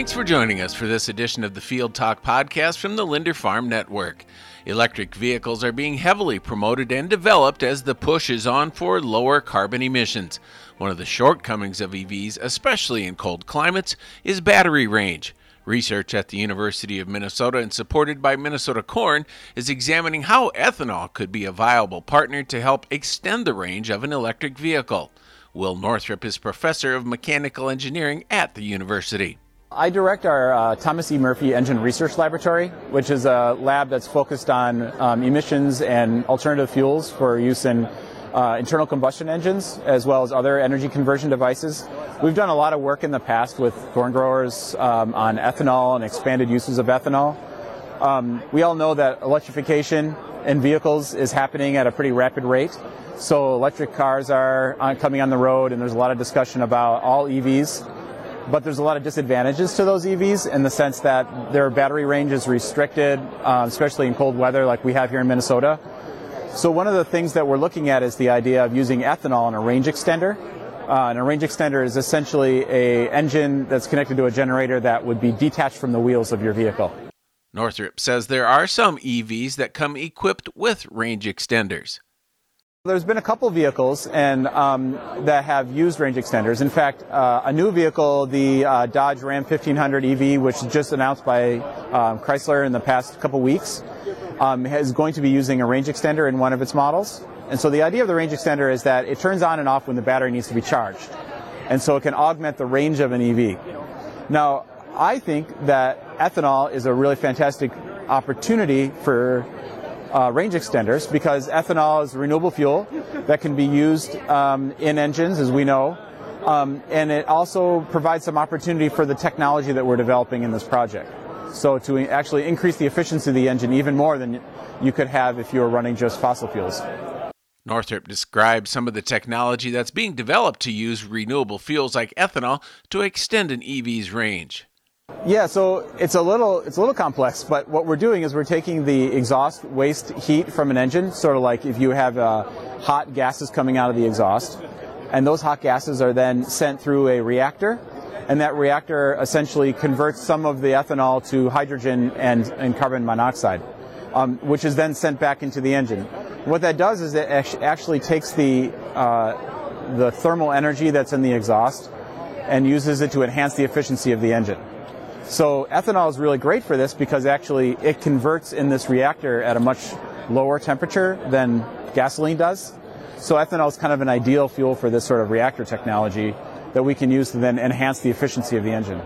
Thanks for joining us for this edition of the Field Talk podcast from the Linder Farm Network. Electric vehicles are being heavily promoted and developed as the push is on for lower carbon emissions. One of the shortcomings of EVs, especially in cold climates, is battery range. Research at the University of Minnesota and supported by Minnesota Corn is examining how ethanol could be a viable partner to help extend the range of an electric vehicle. Will Northrop is professor of mechanical engineering at the university. I direct our uh, Thomas E. Murphy Engine Research Laboratory, which is a lab that's focused on um, emissions and alternative fuels for use in uh, internal combustion engines as well as other energy conversion devices. We've done a lot of work in the past with corn growers um, on ethanol and expanded uses of ethanol. Um, we all know that electrification in vehicles is happening at a pretty rapid rate. So electric cars are on, coming on the road, and there's a lot of discussion about all EVs but there's a lot of disadvantages to those EVs in the sense that their battery range is restricted, uh, especially in cold weather like we have here in Minnesota. So one of the things that we're looking at is the idea of using ethanol in a range extender. Uh, and a range extender is essentially a engine that's connected to a generator that would be detached from the wheels of your vehicle. Northrop says there are some EVs that come equipped with range extenders. There's been a couple vehicles and um, that have used range extenders. In fact, uh, a new vehicle, the uh, Dodge Ram 1500 EV, which was just announced by um, Chrysler in the past couple weeks, um, is going to be using a range extender in one of its models. And so the idea of the range extender is that it turns on and off when the battery needs to be charged. And so it can augment the range of an EV. Now, I think that ethanol is a really fantastic opportunity for uh, range extenders because ethanol is a renewable fuel that can be used um, in engines, as we know. Um, and it also provides some opportunity for the technology that we're developing in this project. So to actually increase the efficiency of the engine even more than you could have if you were running just fossil fuels. Northrop describes some of the technology that's being developed to use renewable fuels like ethanol to extend an EV's range. Yeah, so it's a little it's a little complex, but what we're doing is we're taking the exhaust waste heat from an engine, sort of like if you have uh, hot gases coming out of the exhaust, and those hot gases are then sent through a reactor, and that reactor essentially converts some of the ethanol to hydrogen and, and carbon monoxide, um, which is then sent back into the engine. What that does is it actually takes the uh, the thermal energy that's in the exhaust and uses it to enhance the efficiency of the engine. So ethanol is really great for this because actually it converts in this reactor at a much lower temperature than gasoline does. So ethanol is kind of an ideal fuel for this sort of reactor technology that we can use to then enhance the efficiency of the engine.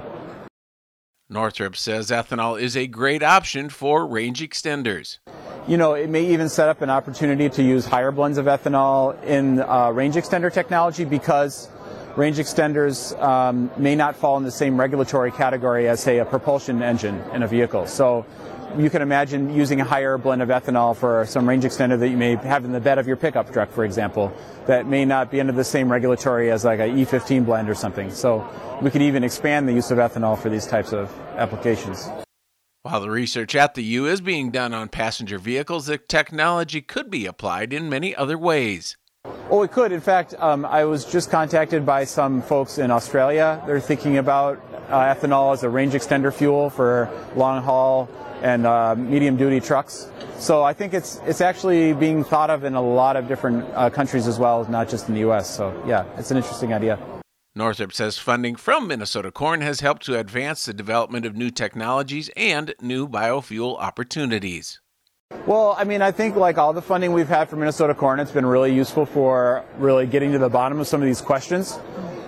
Northrop says ethanol is a great option for range extenders. You know, it may even set up an opportunity to use higher blends of ethanol in uh, range extender technology because range extenders um, may not fall in the same regulatory category as, say, a propulsion engine in a vehicle. So you can imagine using a higher blend of ethanol for some range extender that you may have in the bed of your pickup truck, for example, that may not be under the same regulatory as like a E15 blend or something. So we could even expand the use of ethanol for these types of applications. While the research at the U is being done on passenger vehicles, the technology could be applied in many other ways. Oh, it could. In fact, um, I was just contacted by some folks in Australia. They're thinking about uh, ethanol as a range extender fuel for long haul and uh, medium duty trucks. So I think it's it's actually being thought of in a lot of different uh, countries as well, not just in the U.S. So yeah, it's an interesting idea. Northrop says funding from Minnesota Corn has helped to advance the development of new technologies and new biofuel opportunities. Well, I mean, I think like all the funding we've had from Minnesota Corn, it's been really useful for really getting to the bottom of some of these questions.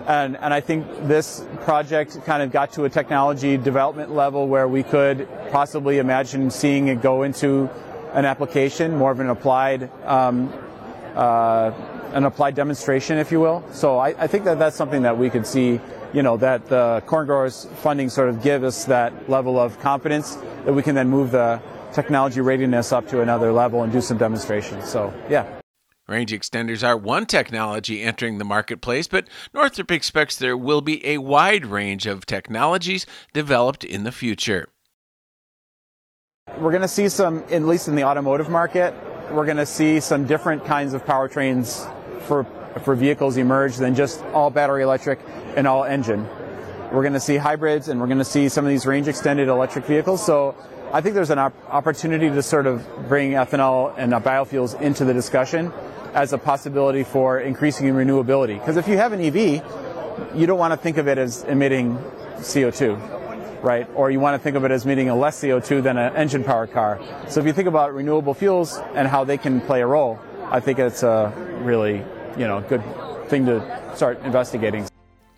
And, and I think this project kind of got to a technology development level where we could possibly imagine seeing it go into an application, more of an applied, um, uh, an applied demonstration, if you will. So I, I think that that's something that we could see, you know, that the corn growers funding sort of give us that level of confidence that we can then move the technology readiness up to another level and do some demonstrations. So, yeah. Range extenders are one technology entering the marketplace, but Northrop expects there will be a wide range of technologies developed in the future. We're going to see some, at least in the automotive market, we're going to see some different kinds of powertrains for, for vehicles emerge than just all battery electric and all engine. We're going to see hybrids, and we're going to see some of these range extended electric vehicles. So I think there's an op- opportunity to sort of bring ethanol and uh, biofuels into the discussion as a possibility for increasing renewability. Because if you have an EV, you don't want to think of it as emitting CO2, right? Or you want to think of it as emitting a less CO2 than an engine powered car. So if you think about renewable fuels and how they can play a role, I think it's a really, you know, good thing to start investigating.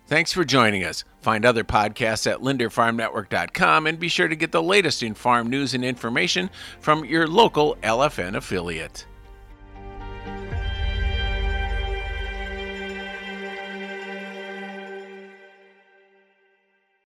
Thanks for joining us. Find other podcasts at linderfarmnetwork.com and be sure to get the latest in farm news and information from your local LFN affiliate.